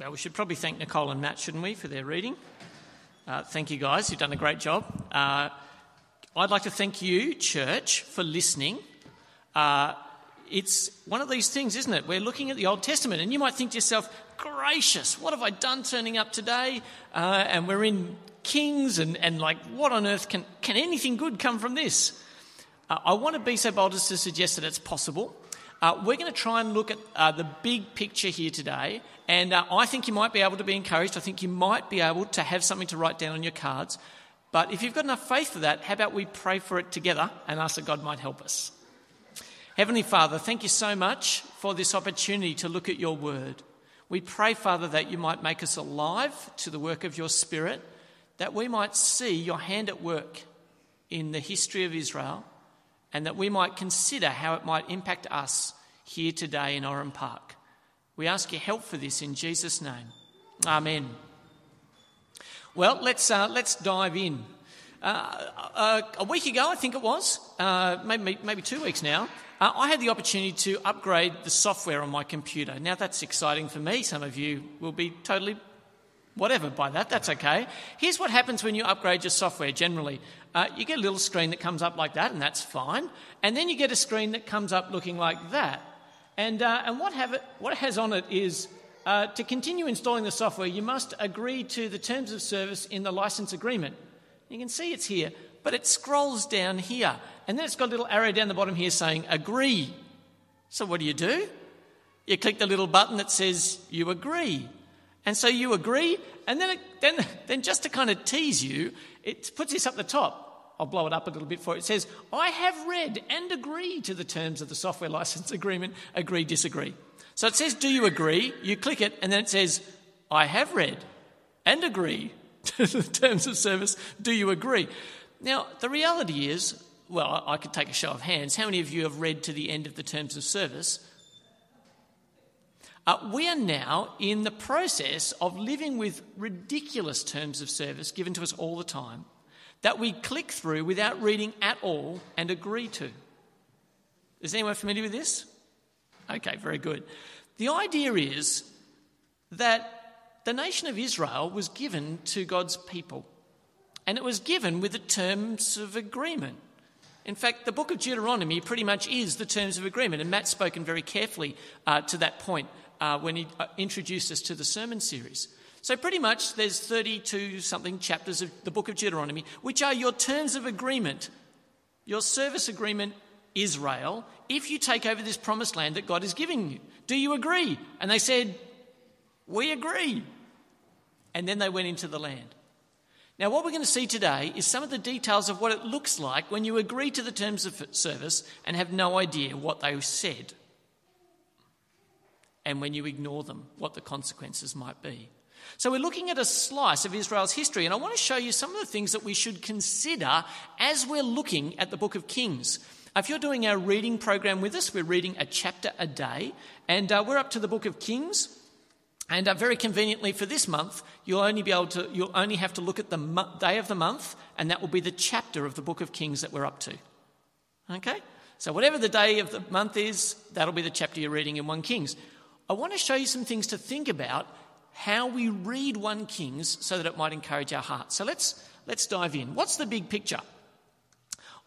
Well, we should probably thank Nicole and Matt, shouldn't we, for their reading? Uh, thank you, guys. You've done a great job. Uh, I'd like to thank you, church, for listening. Uh, it's one of these things, isn't it? We're looking at the Old Testament, and you might think to yourself, gracious, what have I done turning up today? Uh, and we're in Kings, and, and like, what on earth can, can anything good come from this? Uh, I want to be so bold as to suggest that it's possible. Uh, we're going to try and look at uh, the big picture here today, and uh, I think you might be able to be encouraged. I think you might be able to have something to write down on your cards. But if you've got enough faith for that, how about we pray for it together and ask that God might help us? Heavenly Father, thank you so much for this opportunity to look at your word. We pray, Father, that you might make us alive to the work of your Spirit, that we might see your hand at work in the history of Israel and that we might consider how it might impact us here today in Oran Park. We ask your help for this in Jesus' name. Amen. Well, let's, uh, let's dive in. Uh, uh, a week ago, I think it was, uh, maybe, maybe two weeks now, uh, I had the opportunity to upgrade the software on my computer. Now, that's exciting for me. Some of you will be totally whatever by that, that's okay. Here's what happens when you upgrade your software generally uh, you get a little screen that comes up like that, and that's fine. And then you get a screen that comes up looking like that. And, uh, and what, have it, what it has on it is uh, to continue installing the software, you must agree to the terms of service in the license agreement. You can see it's here, but it scrolls down here. And then it's got a little arrow down the bottom here saying agree. So what do you do? You click the little button that says you agree. And so you agree, and then, it, then, then just to kind of tease you, it puts this up the top. I'll blow it up a little bit for you. It says, I have read and agree to the terms of the software license agreement, agree, disagree. So it says, Do you agree? You click it, and then it says, I have read and agree to the terms of service. Do you agree? Now, the reality is, well, I could take a show of hands. How many of you have read to the end of the terms of service? Uh, we are now in the process of living with ridiculous terms of service given to us all the time that we click through without reading at all and agree to. Is anyone familiar with this? Okay, very good. The idea is that the nation of Israel was given to God's people, and it was given with the terms of agreement. In fact, the book of Deuteronomy pretty much is the terms of agreement, and Matt's spoken very carefully uh, to that point uh, when he uh, introduced us to the sermon series. So, pretty much, there's 32 something chapters of the book of Deuteronomy, which are your terms of agreement, your service agreement, Israel, if you take over this promised land that God is giving you. Do you agree? And they said, We agree. And then they went into the land. Now, what we're going to see today is some of the details of what it looks like when you agree to the terms of service and have no idea what they said and when you ignore them, what the consequences might be. So, we're looking at a slice of Israel's history, and I want to show you some of the things that we should consider as we're looking at the book of Kings. If you're doing our reading program with us, we're reading a chapter a day, and uh, we're up to the book of Kings. And uh, very conveniently for this month, you'll only be able to, you'll only have to look at the mo- day of the month, and that will be the chapter of the book of Kings that we're up to. Okay? So, whatever the day of the month is, that'll be the chapter you're reading in 1 Kings. I want to show you some things to think about how we read 1 Kings so that it might encourage our hearts. So let's, let's dive in. What's the big picture?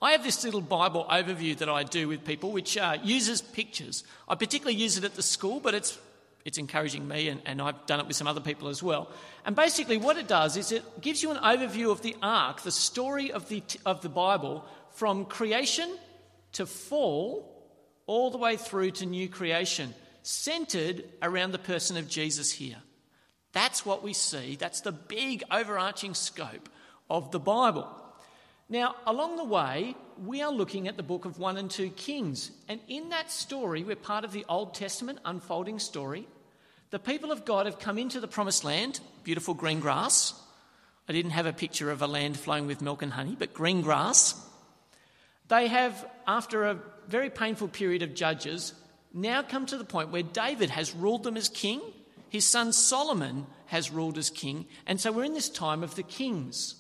I have this little Bible overview that I do with people which uh, uses pictures. I particularly use it at the school, but it's, it's encouraging me, and, and I've done it with some other people as well. And basically, what it does is it gives you an overview of the arc, the story of the, of the Bible, from creation to fall all the way through to new creation centered around the person of Jesus here. That's what we see. That's the big overarching scope of the Bible. Now, along the way, we are looking at the book of 1 and 2 Kings. And in that story, we're part of the Old Testament unfolding story. The people of God have come into the promised land, beautiful green grass. I didn't have a picture of a land flowing with milk and honey, but green grass. They have, after a very painful period of judges, now come to the point where David has ruled them as king, his son Solomon has ruled as king, and so we're in this time of the kings.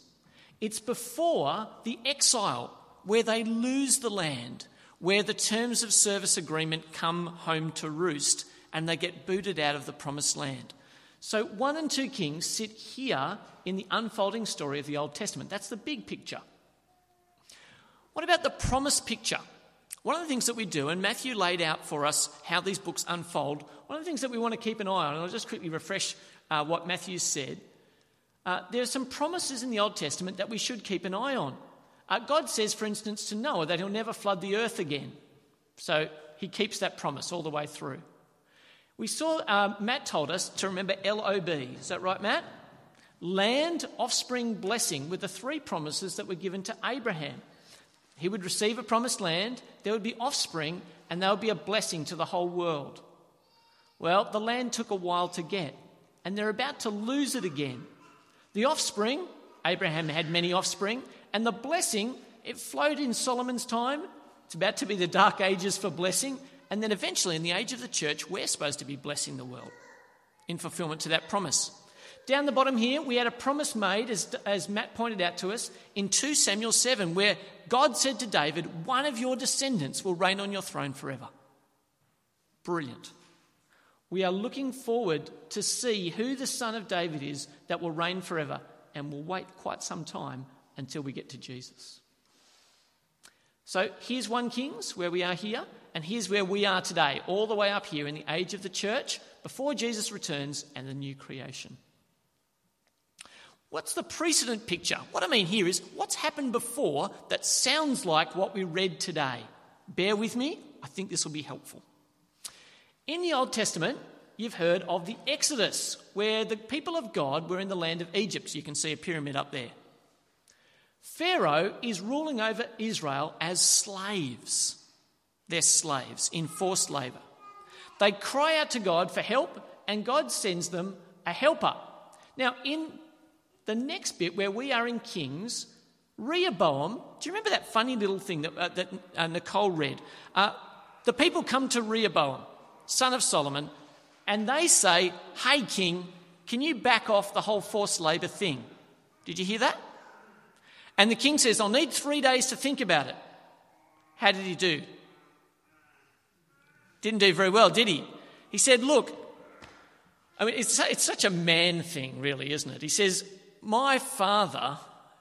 It's before the exile where they lose the land, where the terms of service agreement come home to roost and they get booted out of the promised land. So 1 and 2 Kings sit here in the unfolding story of the Old Testament. That's the big picture. What about the promise picture? One of the things that we do, and Matthew laid out for us how these books unfold, one of the things that we want to keep an eye on, and I'll just quickly refresh uh, what Matthew said. Uh, there are some promises in the Old Testament that we should keep an eye on. Uh, God says, for instance, to Noah that he'll never flood the earth again. So he keeps that promise all the way through. We saw, uh, Matt told us to remember LOB. Is that right, Matt? Land, offspring, blessing were the three promises that were given to Abraham. He would receive a promised land, there would be offspring, and there would be a blessing to the whole world. Well, the land took a while to get, and they're about to lose it again. The offspring, Abraham had many offspring, and the blessing, it flowed in Solomon's time. It's about to be the dark ages for blessing, and then eventually, in the age of the church, we're supposed to be blessing the world in fulfillment to that promise. Down the bottom here, we had a promise made, as, as Matt pointed out to us, in 2 Samuel 7, where God said to David, One of your descendants will reign on your throne forever. Brilliant. We are looking forward to see who the son of David is that will reign forever, and we'll wait quite some time until we get to Jesus. So here's 1 Kings, where we are here, and here's where we are today, all the way up here in the age of the church, before Jesus returns and the new creation. What's the precedent picture? What I mean here is what's happened before that sounds like what we read today. Bear with me, I think this will be helpful. In the Old Testament, you've heard of the Exodus, where the people of God were in the land of Egypt. You can see a pyramid up there. Pharaoh is ruling over Israel as slaves. They're slaves in forced labour. They cry out to God for help, and God sends them a helper. Now, in the next bit where we are in Kings, Rehoboam, do you remember that funny little thing that, uh, that uh, Nicole read? Uh, the people come to Rehoboam, son of Solomon, and they say, Hey, king, can you back off the whole forced labour thing? Did you hear that? And the king says, I'll need three days to think about it. How did he do? Didn't do very well, did he? He said, Look, I mean, it's, it's such a man thing, really, isn't it? He says, my father,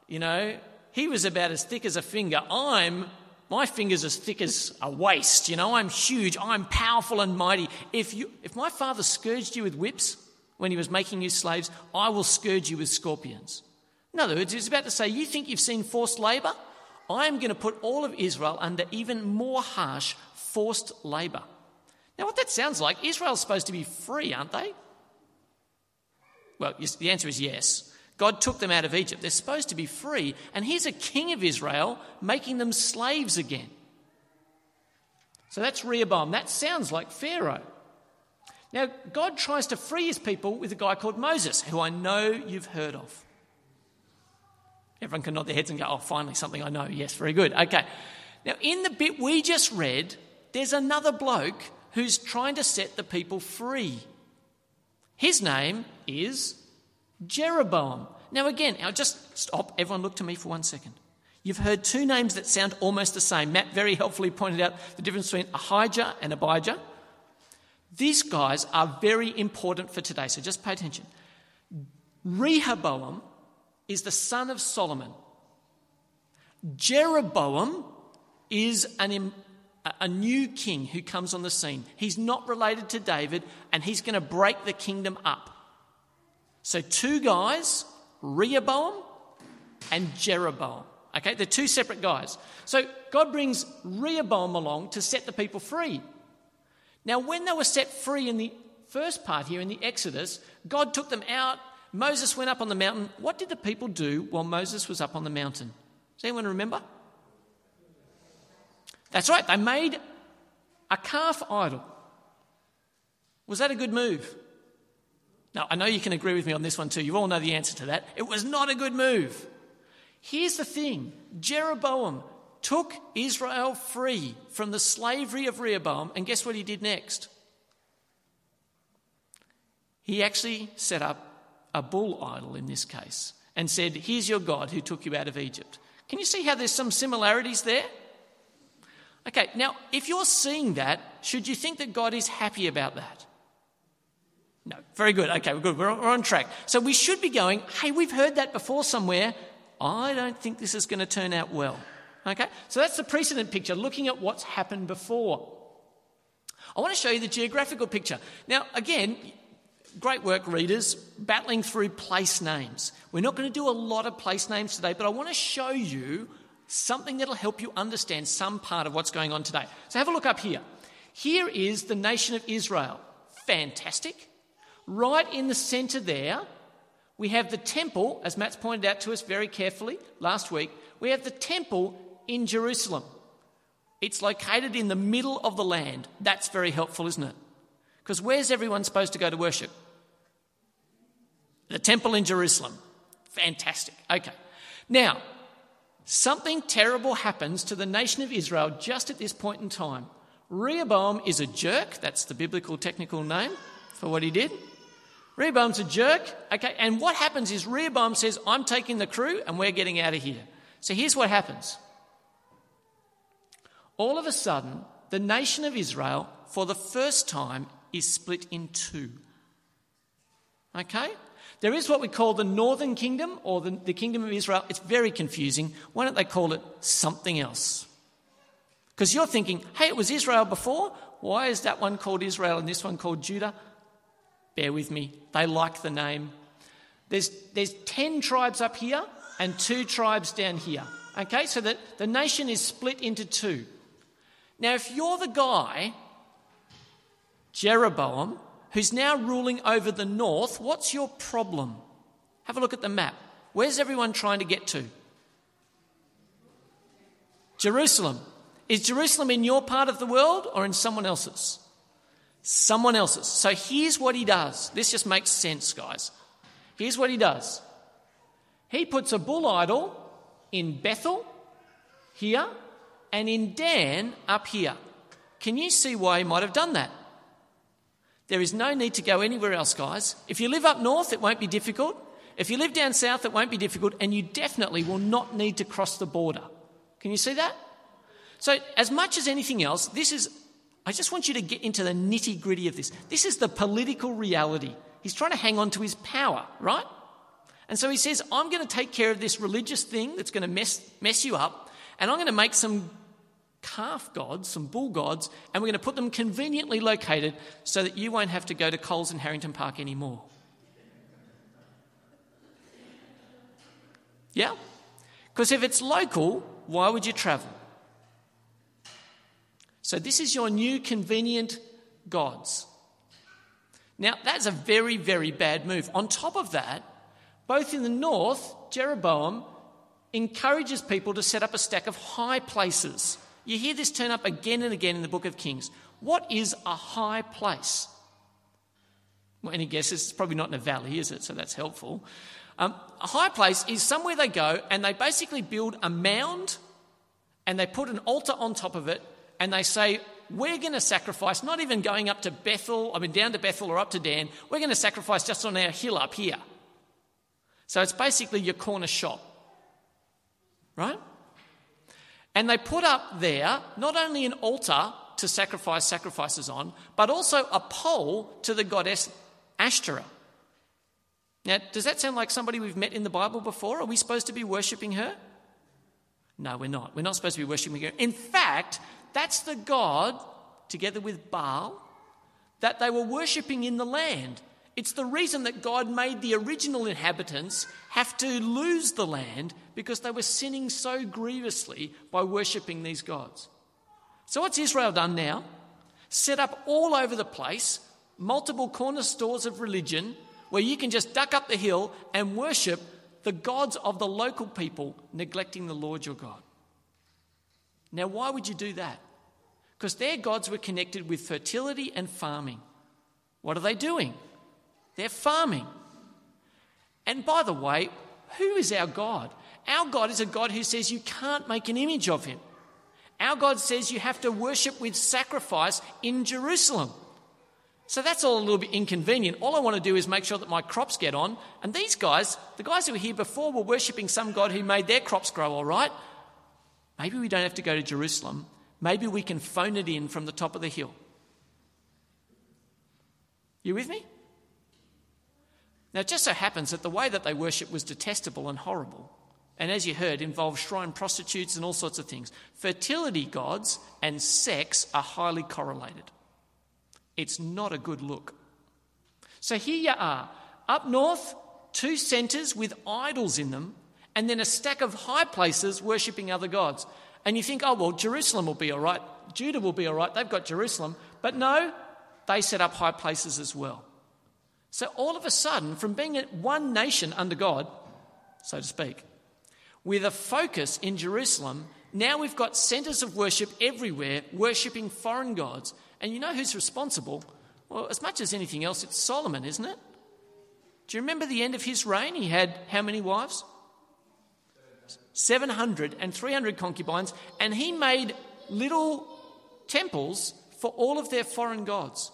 you know, he was about as thick as a finger. I'm, my finger's as thick as a waist, you know, I'm huge, I'm powerful and mighty. If, you, if my father scourged you with whips when he was making you slaves, I will scourge you with scorpions. In other words, he's about to say, You think you've seen forced labour? I'm going to put all of Israel under even more harsh forced labour. Now, what that sounds like, Israel's supposed to be free, aren't they? Well, the answer is yes. God took them out of Egypt. They're supposed to be free. And here's a king of Israel making them slaves again. So that's Rehoboam. That sounds like Pharaoh. Now, God tries to free his people with a guy called Moses, who I know you've heard of. Everyone can nod their heads and go, oh, finally, something I know. Yes, very good. Okay. Now, in the bit we just read, there's another bloke who's trying to set the people free. His name is Jeroboam. Now, again, I'll just stop. Everyone, look to me for one second. You've heard two names that sound almost the same. Matt very helpfully pointed out the difference between Ahijah and Abijah. These guys are very important for today, so just pay attention. Rehoboam is the son of Solomon. Jeroboam is an, a new king who comes on the scene. He's not related to David, and he's going to break the kingdom up. So, two guys, Rehoboam and Jeroboam. Okay, they're two separate guys. So, God brings Rehoboam along to set the people free. Now, when they were set free in the first part here in the Exodus, God took them out. Moses went up on the mountain. What did the people do while Moses was up on the mountain? Does anyone remember? That's right, they made a calf idol. Was that a good move? Now, I know you can agree with me on this one too. You all know the answer to that. It was not a good move. Here's the thing Jeroboam took Israel free from the slavery of Rehoboam, and guess what he did next? He actually set up a bull idol in this case and said, Here's your God who took you out of Egypt. Can you see how there's some similarities there? Okay, now if you're seeing that, should you think that God is happy about that? No. Very good. Okay, we're good. We're on, track. So we should be going, hey, we've heard that before somewhere. I don't think this is going to turn out well. Okay? So that's the precedent picture, looking at what's happened before. I want to show you the geographical picture. Now, again, great work, readers, battling through place names. We're not going to do a lot of place names today, but I want to show you something that'll help you understand some part of what's going on today. So have a look up here. Here is the nation of Israel. Fantastic. Right in the centre there, we have the temple, as Matt's pointed out to us very carefully last week. We have the temple in Jerusalem. It's located in the middle of the land. That's very helpful, isn't it? Because where's everyone supposed to go to worship? The temple in Jerusalem. Fantastic. Okay. Now, something terrible happens to the nation of Israel just at this point in time. Rehoboam is a jerk. That's the biblical technical name for what he did. Rehoboam's a jerk. Okay, and what happens is Rehoboam says, I'm taking the crew and we're getting out of here. So here's what happens. All of a sudden, the nation of Israel, for the first time, is split in two. Okay? There is what we call the northern kingdom or the, the kingdom of Israel. It's very confusing. Why don't they call it something else? Because you're thinking, hey, it was Israel before. Why is that one called Israel and this one called Judah? Bear with me. They like the name. There's, there's 10 tribes up here and two tribes down here. Okay, so that the nation is split into two. Now, if you're the guy, Jeroboam, who's now ruling over the north, what's your problem? Have a look at the map. Where's everyone trying to get to? Jerusalem. Is Jerusalem in your part of the world or in someone else's? Someone else's. So here's what he does. This just makes sense, guys. Here's what he does he puts a bull idol in Bethel, here, and in Dan, up here. Can you see why he might have done that? There is no need to go anywhere else, guys. If you live up north, it won't be difficult. If you live down south, it won't be difficult, and you definitely will not need to cross the border. Can you see that? So, as much as anything else, this is, I just want you to get into the nitty gritty of this. This is the political reality. He's trying to hang on to his power, right? And so he says, I'm going to take care of this religious thing that's going to mess, mess you up, and I'm going to make some calf gods, some bull gods, and we're going to put them conveniently located so that you won't have to go to Coles and Harrington Park anymore. Yeah? Because if it's local, why would you travel? So, this is your new convenient gods. Now, that's a very, very bad move. On top of that, both in the north, Jeroboam encourages people to set up a stack of high places you hear this turn up again and again in the book of Kings. What is a high place? Well, any guesses? It's probably not in a valley, is it? So that's helpful. Um, a high place is somewhere they go and they basically build a mound and they put an altar on top of it and they say, We're going to sacrifice, not even going up to Bethel, I mean, down to Bethel or up to Dan, we're going to sacrifice just on our hill up here. So it's basically your corner shop, right? And they put up there not only an altar to sacrifice sacrifices on, but also a pole to the goddess Ashtoreth. Now, does that sound like somebody we've met in the Bible before? Are we supposed to be worshipping her? No, we're not. We're not supposed to be worshipping her. In fact, that's the God, together with Baal, that they were worshipping in the land. It's the reason that God made the original inhabitants have to lose the land because they were sinning so grievously by worshipping these gods. So, what's Israel done now? Set up all over the place multiple corner stores of religion where you can just duck up the hill and worship the gods of the local people, neglecting the Lord your God. Now, why would you do that? Because their gods were connected with fertility and farming. What are they doing? They're farming. And by the way, who is our God? Our God is a God who says you can't make an image of him. Our God says you have to worship with sacrifice in Jerusalem. So that's all a little bit inconvenient. All I want to do is make sure that my crops get on. And these guys, the guys who were here before, were worshipping some God who made their crops grow all right. Maybe we don't have to go to Jerusalem. Maybe we can phone it in from the top of the hill. You with me? Now, it just so happens that the way that they worshipped was detestable and horrible. And as you heard, involved shrine prostitutes and all sorts of things. Fertility gods and sex are highly correlated. It's not a good look. So here you are, up north, two centres with idols in them, and then a stack of high places worshipping other gods. And you think, oh, well, Jerusalem will be all right, Judah will be all right, they've got Jerusalem. But no, they set up high places as well. So all of a sudden, from being one nation under God, so to speak, with a focus in Jerusalem, now we've got centres of worship everywhere, worshipping foreign gods. And you know who's responsible? Well, as much as anything else, it's Solomon, isn't it? Do you remember the end of his reign? He had how many wives? 700 and 300 concubines, and he made little temples for all of their foreign gods.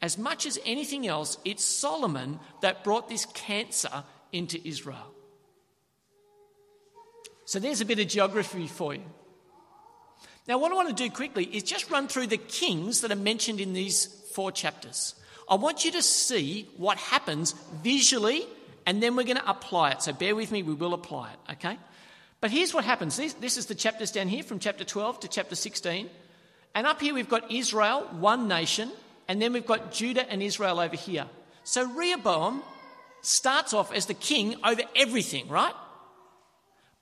As much as anything else, it's Solomon that brought this cancer into Israel. So there's a bit of geography for you. Now, what I want to do quickly is just run through the kings that are mentioned in these four chapters. I want you to see what happens visually, and then we're going to apply it. So bear with me, we will apply it, okay? But here's what happens this, this is the chapters down here from chapter 12 to chapter 16. And up here we've got Israel, one nation, and then we've got Judah and Israel over here. So Rehoboam starts off as the king over everything, right?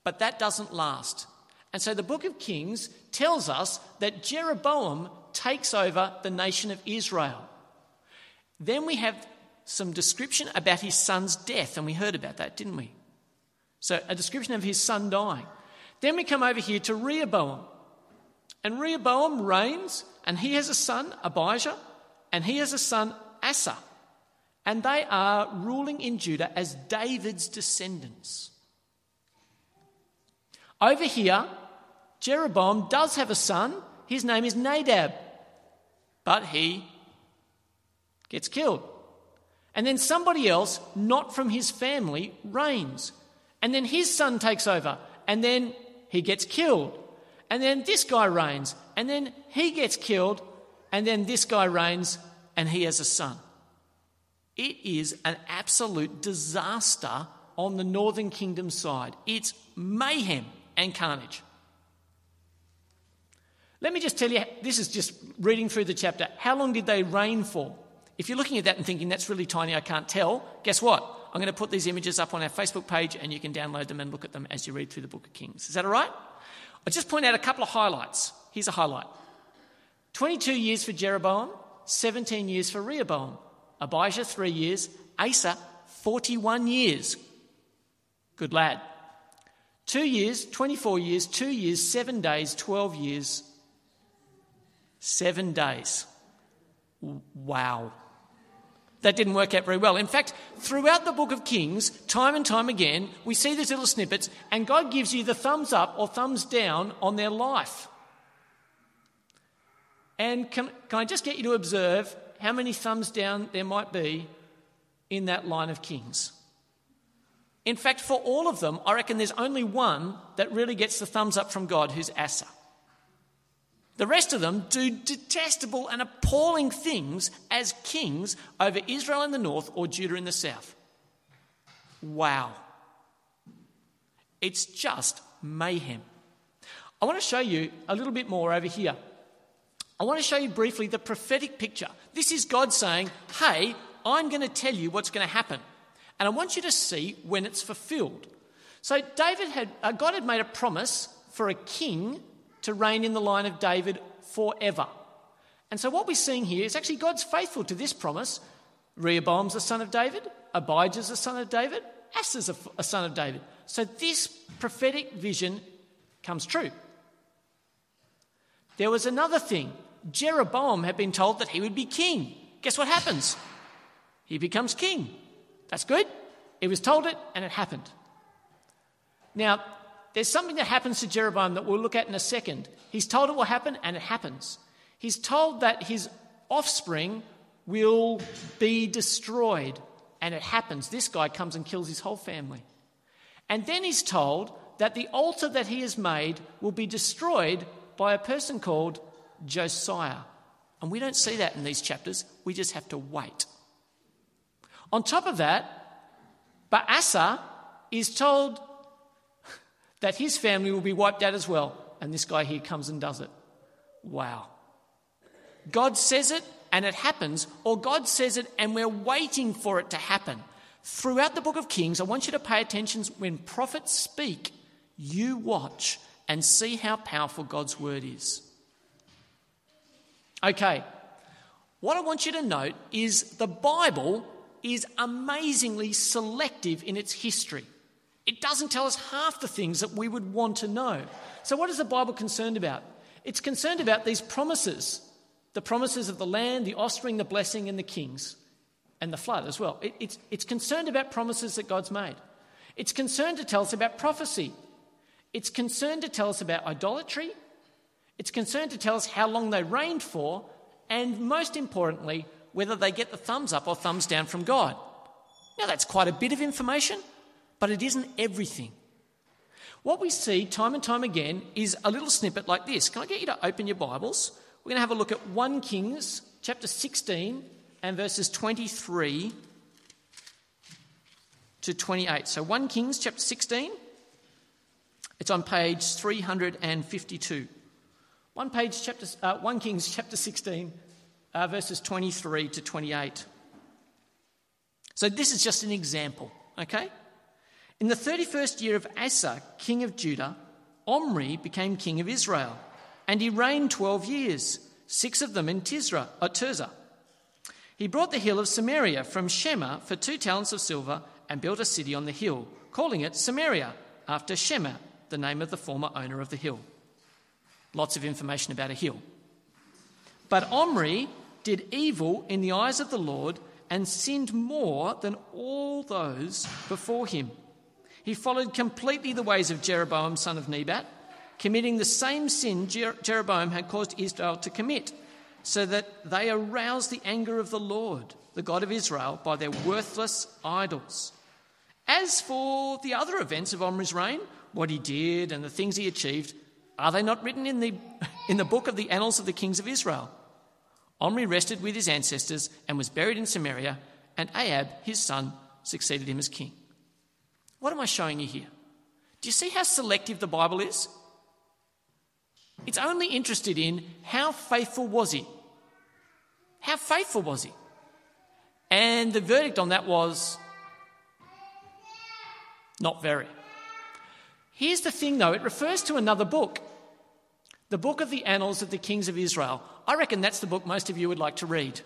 But that doesn't last. And so the book of Kings tells us that Jeroboam takes over the nation of Israel. Then we have some description about his son's death, and we heard about that, didn't we? So, a description of his son dying. Then we come over here to Rehoboam. And Rehoboam reigns, and he has a son, Abijah, and he has a son, Asa. And they are ruling in Judah as David's descendants. Over here, Jeroboam does have a son. His name is Nadab, but he gets killed. And then somebody else, not from his family, reigns. And then his son takes over, and then he gets killed. And then this guy reigns, and then he gets killed, and then this guy reigns, and he has a son. It is an absolute disaster on the northern kingdom side. It's mayhem and carnage. Let me just tell you this is just reading through the chapter. How long did they reign for? If you're looking at that and thinking that's really tiny, I can't tell, guess what? I'm going to put these images up on our Facebook page and you can download them and look at them as you read through the book of Kings. Is that all right? I'll just point out a couple of highlights. Here's a highlight 22 years for Jeroboam, 17 years for Rehoboam. Abijah, three years. Asa, 41 years. Good lad. Two years, 24 years, two years, seven days, 12 years, seven days. Wow. That didn't work out very well. In fact, throughout the book of Kings, time and time again, we see these little snippets, and God gives you the thumbs up or thumbs down on their life. And can, can I just get you to observe how many thumbs down there might be in that line of Kings? In fact, for all of them, I reckon there's only one that really gets the thumbs up from God, who's Asa. The rest of them do detestable and appalling things as kings over Israel in the north or Judah in the south. Wow. It's just mayhem. I want to show you a little bit more over here. I want to show you briefly the prophetic picture. This is God saying, Hey, I'm going to tell you what's going to happen. And I want you to see when it's fulfilled. So David had uh, God had made a promise for a king to reign in the line of David forever. And so what we're seeing here is actually God's faithful to this promise. Rehoboam's the son of David, Abijah's the son of David, Asa's a, a son of David. So this prophetic vision comes true. There was another thing. Jeroboam had been told that he would be king. Guess what happens? He becomes king. That's good. It was told it and it happened. Now, there's something that happens to Jeroboam that we'll look at in a second. He's told it will happen and it happens. He's told that his offspring will be destroyed and it happens. This guy comes and kills his whole family. And then he's told that the altar that he has made will be destroyed by a person called Josiah. And we don't see that in these chapters, we just have to wait. On top of that, But Asa is told that his family will be wiped out as well. And this guy here comes and does it. Wow. God says it and it happens, or God says it and we're waiting for it to happen. Throughout the book of Kings, I want you to pay attention when prophets speak, you watch and see how powerful God's word is. Okay, what I want you to note is the Bible is amazingly selective in its history. It doesn't tell us half the things that we would want to know. So, what is the Bible concerned about? It's concerned about these promises the promises of the land, the offspring, the blessing, and the kings, and the flood as well. It, it's, it's concerned about promises that God's made. It's concerned to tell us about prophecy. It's concerned to tell us about idolatry. It's concerned to tell us how long they reigned for, and most importantly, whether they get the thumbs up or thumbs down from God. Now, that's quite a bit of information, but it isn't everything. What we see time and time again is a little snippet like this. Can I get you to open your Bibles? We're going to have a look at 1 Kings chapter 16 and verses 23 to 28. So 1 Kings chapter 16, it's on page 352. 1 page chapter uh, 1 Kings chapter 16 uh, verses 23 to 28. So this is just an example, okay? In the 31st year of Asa, king of Judah, Omri became king of Israel, and he reigned 12 years, six of them in Tisra, uh, Tirzah. He brought the hill of Samaria from Shemer for two talents of silver and built a city on the hill, calling it Samaria, after Shemer, the name of the former owner of the hill. Lots of information about a hill. But Omri did evil in the eyes of the Lord and sinned more than all those before him. He followed completely the ways of Jeroboam, son of Nebat, committing the same sin Jeroboam had caused Israel to commit, so that they aroused the anger of the Lord, the God of Israel, by their worthless idols. As for the other events of Omri's reign, what he did and the things he achieved, are they not written in the, in the book of the annals of the kings of Israel? Omri rested with his ancestors and was buried in Samaria, and Ahab, his son, succeeded him as king. What am I showing you here? Do you see how selective the Bible is? It's only interested in how faithful was he? How faithful was he? And the verdict on that was not very. Here's the thing though, it refers to another book, the book of the Annals of the Kings of Israel. I reckon that's the book most of you would like to read.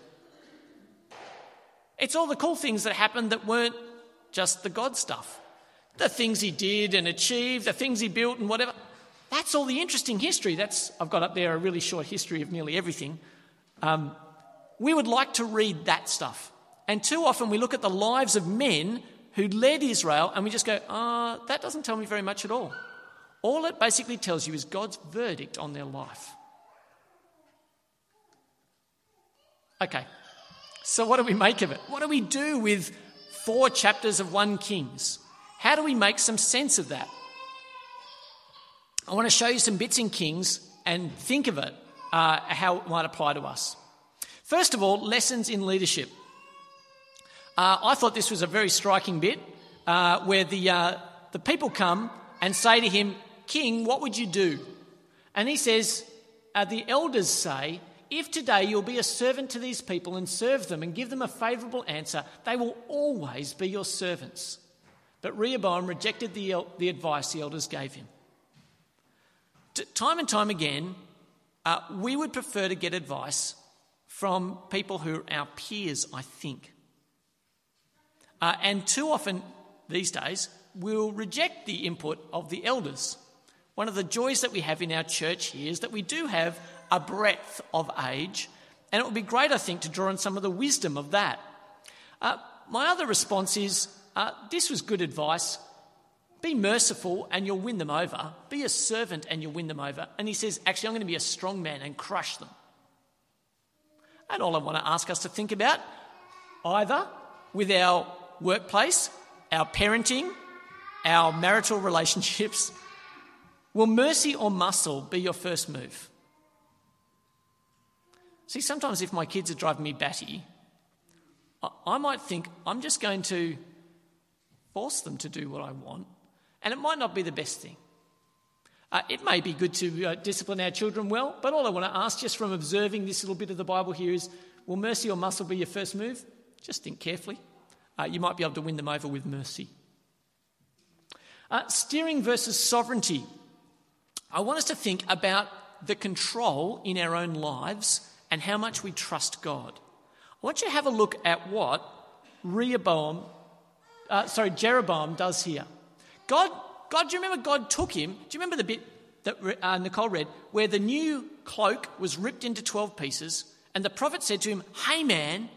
It's all the cool things that happened that weren't just the God stuff the things he did and achieved, the things he built and whatever. That's all the interesting history. That's I've got up there a really short history of nearly everything. Um, we would like to read that stuff. And too often we look at the lives of men who led Israel and we just go, ah, oh, that doesn't tell me very much at all. All it basically tells you is God's verdict on their life. Okay, so what do we make of it? What do we do with four chapters of 1 Kings? How do we make some sense of that? I want to show you some bits in Kings and think of it, uh, how it might apply to us. First of all, lessons in leadership. Uh, I thought this was a very striking bit uh, where the, uh, the people come and say to him, King, what would you do? And he says, uh, The elders say, If today you'll be a servant to these people and serve them and give them a favourable answer, they will always be your servants. But Rehoboam rejected the, the advice the elders gave him. T- time and time again, uh, we would prefer to get advice from people who are our peers, I think. Uh, and too often these days, we'll reject the input of the elders. One of the joys that we have in our church here is that we do have a breadth of age, and it would be great, I think, to draw on some of the wisdom of that. Uh, my other response is uh, this was good advice. Be merciful and you'll win them over. Be a servant and you'll win them over. And he says, Actually, I'm going to be a strong man and crush them. And all I want to ask us to think about either with our workplace, our parenting, our marital relationships, will mercy or muscle be your first move? See, sometimes if my kids are driving me batty, I might think I'm just going to force them to do what I want, and it might not be the best thing. Uh, it may be good to uh, discipline our children well, but all I want to ask, just from observing this little bit of the Bible here, is will mercy or muscle be your first move? Just think carefully. Uh, you might be able to win them over with mercy. Uh, steering versus sovereignty. I want us to think about the control in our own lives and how much we trust God. I want you to have a look at what Rehoboam, uh, sorry, Jeroboam does here. God God, do you remember God took him? Do you remember the bit that uh, Nicole read where the new cloak was ripped into 12 pieces and the prophet said to him, Hey man,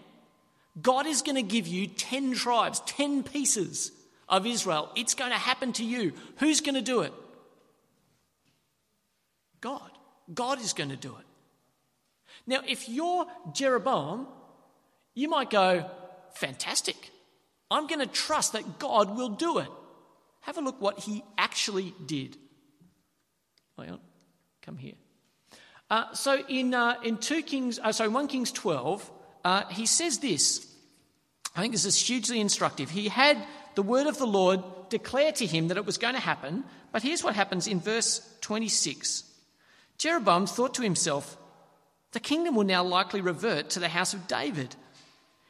God is going to give you 10 tribes, 10 pieces of Israel. It's going to happen to you. Who's going to do it? God. God is going to do it. Now, if you're Jeroboam, you might go, Fantastic. I'm going to trust that God will do it. Have a look what he actually did. On, come here. Uh, so in, uh, in 2 Kings, uh, sorry, 1 Kings 12, uh, he says this. I think this is hugely instructive. He had the word of the Lord declare to him that it was going to happen, but here's what happens in verse 26. Jeroboam thought to himself, The kingdom will now likely revert to the house of David.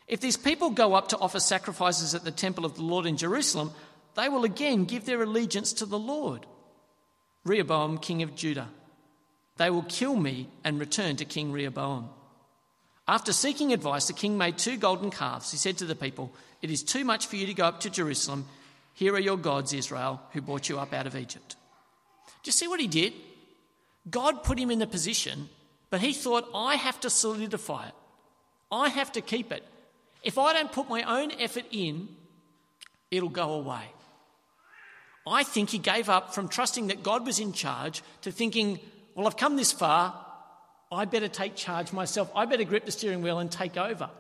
If these people go up to offer sacrifices at the temple of the Lord in Jerusalem, they will again give their allegiance to the Lord. Rehoboam, king of Judah. They will kill me and return to King Rehoboam. After seeking advice, the king made two golden calves. He said to the people, It is too much for you to go up to Jerusalem. Here are your gods, Israel, who brought you up out of Egypt. Do you see what he did? God put him in the position, but he thought, I have to solidify it. I have to keep it. If I don't put my own effort in, it'll go away. I think he gave up from trusting that God was in charge to thinking, well, I've come this far, I better take charge myself. I better grip the steering wheel and take over.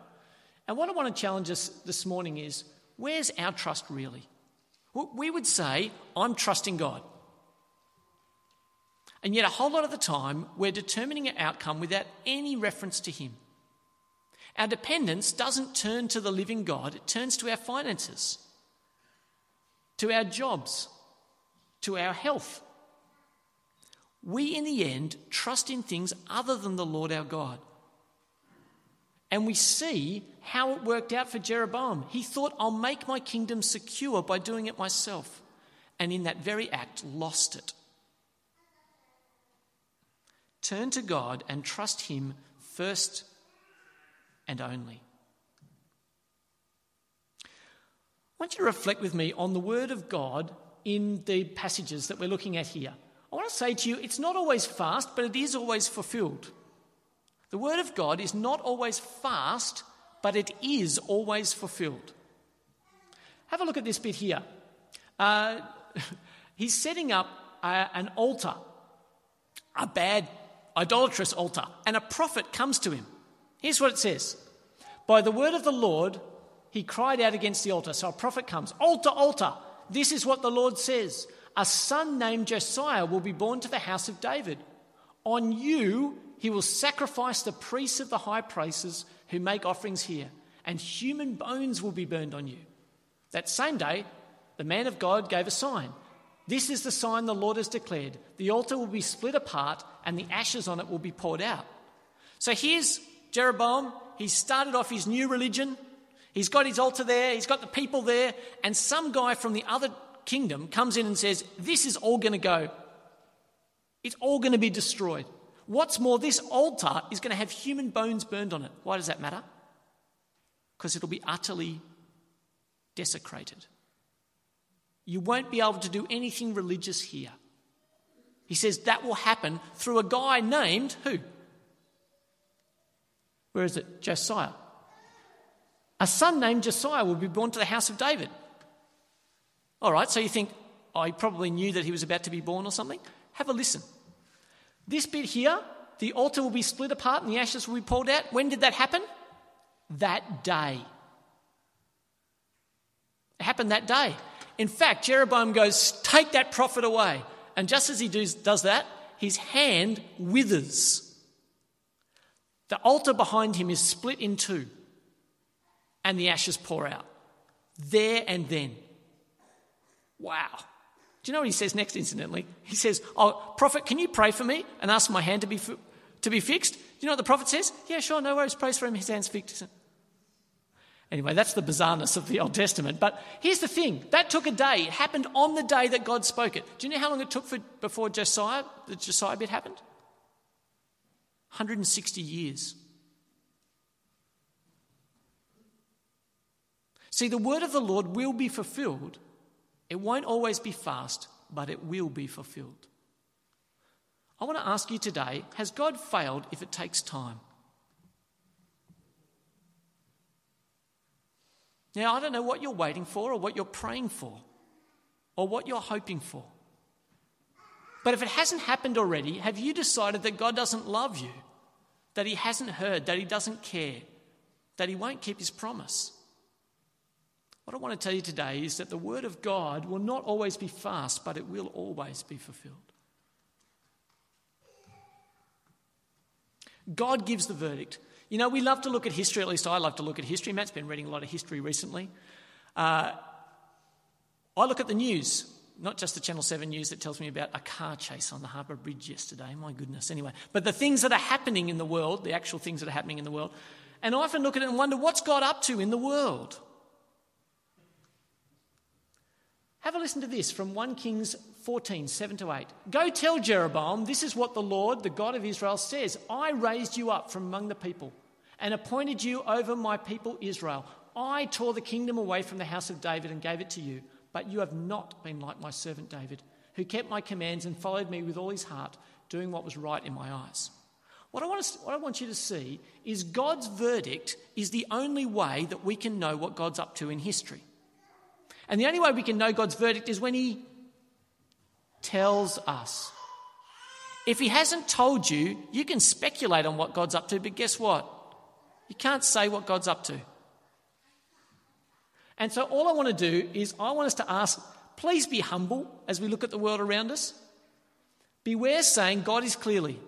And what I want to challenge us this morning is where's our trust really? We would say, I'm trusting God. And yet, a whole lot of the time, we're determining an outcome without any reference to Him. Our dependence doesn't turn to the living God, it turns to our finances, to our jobs, to our health. We, in the end, trust in things other than the Lord our God. And we see how it worked out for Jeroboam. He thought, I'll make my kingdom secure by doing it myself. And in that very act, lost it. Turn to God and trust Him first and only. I want you to reflect with me on the Word of God in the passages that we're looking at here. I want to say to you, it's not always fast, but it is always fulfilled. The Word of God is not always fast, but it is always fulfilled. Have a look at this bit here. Uh, he's setting up uh, an altar, a bad, idolatrous altar, and a prophet comes to him. Here's what it says By the word of the Lord, he cried out against the altar. So a prophet comes, Altar, altar, this is what the Lord says A son named Josiah will be born to the house of David. On you he will sacrifice the priests of the high places who make offerings here, and human bones will be burned on you. That same day, the man of God gave a sign. This is the sign the Lord has declared the altar will be split apart, and the ashes on it will be poured out. So here's Jeroboam. He started off his new religion. He's got his altar there, he's got the people there, and some guy from the other kingdom comes in and says, This is all going to go. It's all going to be destroyed. What's more, this altar is going to have human bones burned on it. Why does that matter? Because it'll be utterly desecrated. You won't be able to do anything religious here. He says that will happen through a guy named who? Where is it? Josiah a son named Josiah will be born to the house of David. All right, so you think, oh, he probably knew that he was about to be born or something? Have a listen. This bit here, the altar will be split apart and the ashes will be poured out. When did that happen? That day. It happened that day. In fact, Jeroboam goes, Take that prophet away. And just as he does that, his hand withers. The altar behind him is split in two and the ashes pour out. There and then. Wow. Do you know what he says next, incidentally? He says, Oh, prophet, can you pray for me and ask my hand to be, to be fixed? Do you know what the prophet says? Yeah, sure, no worries. Praise for him. His hand's fixed. Anyway, that's the bizarreness of the Old Testament. But here's the thing that took a day. It happened on the day that God spoke it. Do you know how long it took for, before Josiah, the Josiah bit happened? 160 years. See, the word of the Lord will be fulfilled. It won't always be fast, but it will be fulfilled. I want to ask you today has God failed if it takes time? Now, I don't know what you're waiting for or what you're praying for or what you're hoping for. But if it hasn't happened already, have you decided that God doesn't love you, that He hasn't heard, that He doesn't care, that He won't keep His promise? What I want to tell you today is that the Word of God will not always be fast, but it will always be fulfilled. God gives the verdict. You know, we love to look at history, at least I love to look at history. Matt's been reading a lot of history recently. Uh, I look at the news, not just the Channel 7 news that tells me about a car chase on the Harbour Bridge yesterday. My goodness, anyway. But the things that are happening in the world, the actual things that are happening in the world. And I often look at it and wonder what's God up to in the world? Have a listen to this from 1 Kings 14, 7 to 8. Go tell Jeroboam, this is what the Lord, the God of Israel, says I raised you up from among the people and appointed you over my people Israel. I tore the kingdom away from the house of David and gave it to you, but you have not been like my servant David, who kept my commands and followed me with all his heart, doing what was right in my eyes. What I, want to, what I want you to see is God's verdict is the only way that we can know what God's up to in history. And the only way we can know God's verdict is when He tells us. If He hasn't told you, you can speculate on what God's up to, but guess what? You can't say what God's up to. And so, all I want to do is, I want us to ask, please be humble as we look at the world around us. Beware saying God is clearly.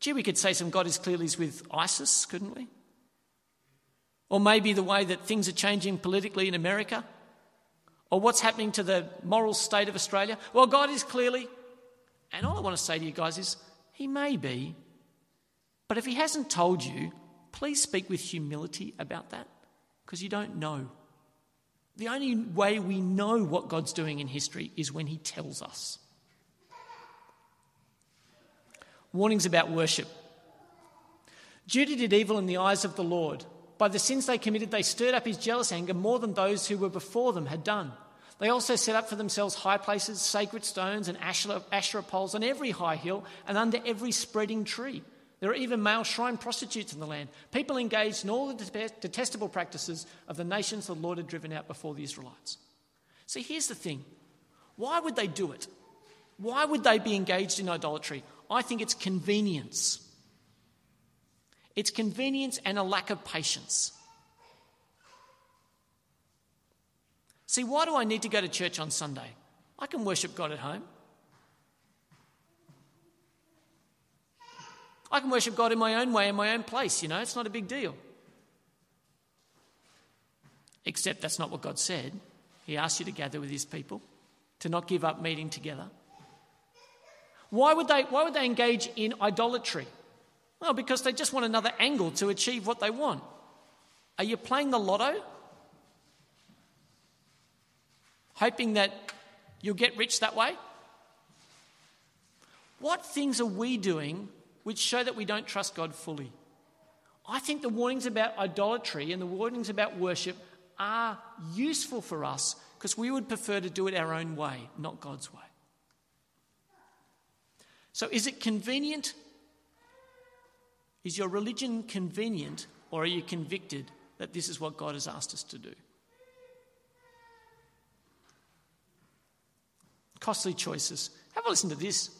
Gee, we could say some God is clearly's with ISIS, couldn't we? Or maybe the way that things are changing politically in America. Or what's happening to the moral state of Australia? Well, God is clearly, and all I want to say to you guys is, He may be, but if He hasn't told you, please speak with humility about that because you don't know. The only way we know what God's doing in history is when He tells us. Warnings about worship. Judah did evil in the eyes of the Lord. By the sins they committed, they stirred up his jealous anger more than those who were before them had done. They also set up for themselves high places, sacred stones, and Asherah, poles on every high hill and under every spreading tree. There are even male shrine prostitutes in the land, people engaged in all the detestable practices of the nations the Lord had driven out before the Israelites. See, here's the thing why would they do it? Why would they be engaged in idolatry? I think it's convenience. It's convenience and a lack of patience. See, why do I need to go to church on Sunday? I can worship God at home. I can worship God in my own way, in my own place, you know, it's not a big deal. Except that's not what God said. He asked you to gather with His people, to not give up meeting together. Why would they, why would they engage in idolatry? Well, because they just want another angle to achieve what they want. Are you playing the lotto? Hoping that you'll get rich that way? What things are we doing which show that we don't trust God fully? I think the warnings about idolatry and the warnings about worship are useful for us because we would prefer to do it our own way, not God's way. So, is it convenient is your religion convenient or are you convicted that this is what God has asked us to do? Costly choices. Have a listen to this.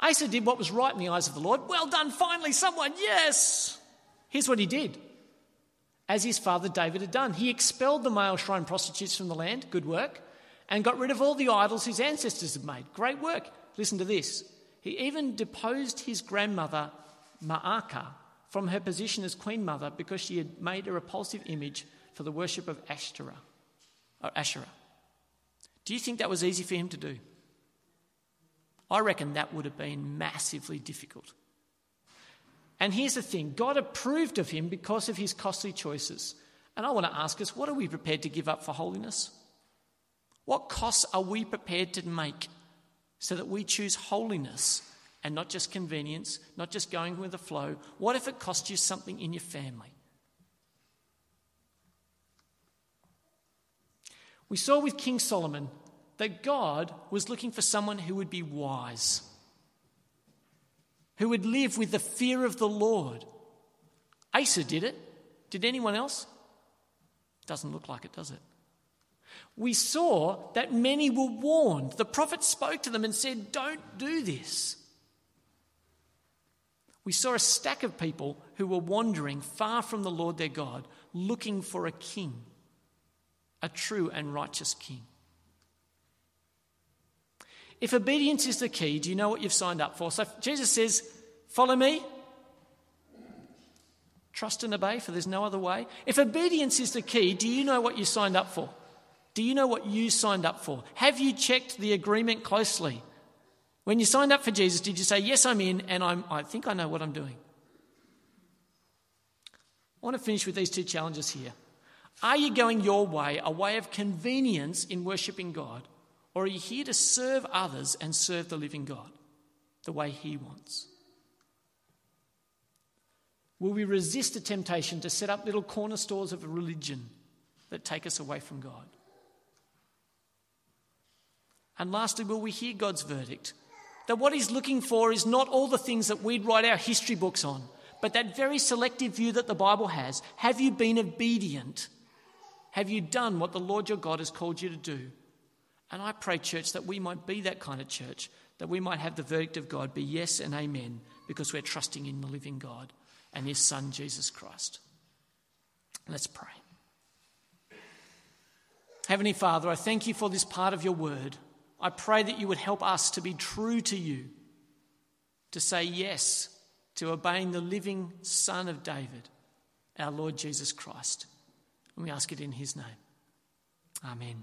Asa did what was right in the eyes of the Lord. Well done, finally, someone, yes! Here's what he did. As his father David had done, he expelled the male shrine prostitutes from the land, good work, and got rid of all the idols his ancestors had made, great work. Listen to this. He even deposed his grandmother Maacah from her position as queen mother because she had made a repulsive image for the worship of Ashtoreth, or Asherah. Do you think that was easy for him to do? I reckon that would have been massively difficult. And here's the thing God approved of him because of his costly choices. And I want to ask us what are we prepared to give up for holiness? What costs are we prepared to make so that we choose holiness and not just convenience, not just going with the flow? What if it costs you something in your family? We saw with King Solomon that God was looking for someone who would be wise, who would live with the fear of the Lord. Asa did it. Did anyone else? Doesn't look like it, does it? We saw that many were warned. The prophet spoke to them and said, Don't do this. We saw a stack of people who were wandering far from the Lord their God, looking for a king, a true and righteous king. If obedience is the key, do you know what you've signed up for? So Jesus says, Follow me. Trust and obey, for there's no other way. If obedience is the key, do you know what you signed up for? Do you know what you signed up for? Have you checked the agreement closely? When you signed up for Jesus, did you say, Yes, I'm in, and I'm, I think I know what I'm doing? I want to finish with these two challenges here. Are you going your way, a way of convenience in worshipping God? Or are you here to serve others and serve the living God the way He wants? Will we resist the temptation to set up little corner stores of religion that take us away from God? And lastly, will we hear God's verdict? That what He's looking for is not all the things that we'd write our history books on, but that very selective view that the Bible has. Have you been obedient? Have you done what the Lord your God has called you to do? And I pray, church, that we might be that kind of church, that we might have the verdict of God be yes and amen because we're trusting in the living God and his Son, Jesus Christ. Let's pray. Heavenly Father, I thank you for this part of your word. I pray that you would help us to be true to you, to say yes to obeying the living Son of David, our Lord Jesus Christ. And we ask it in his name. Amen.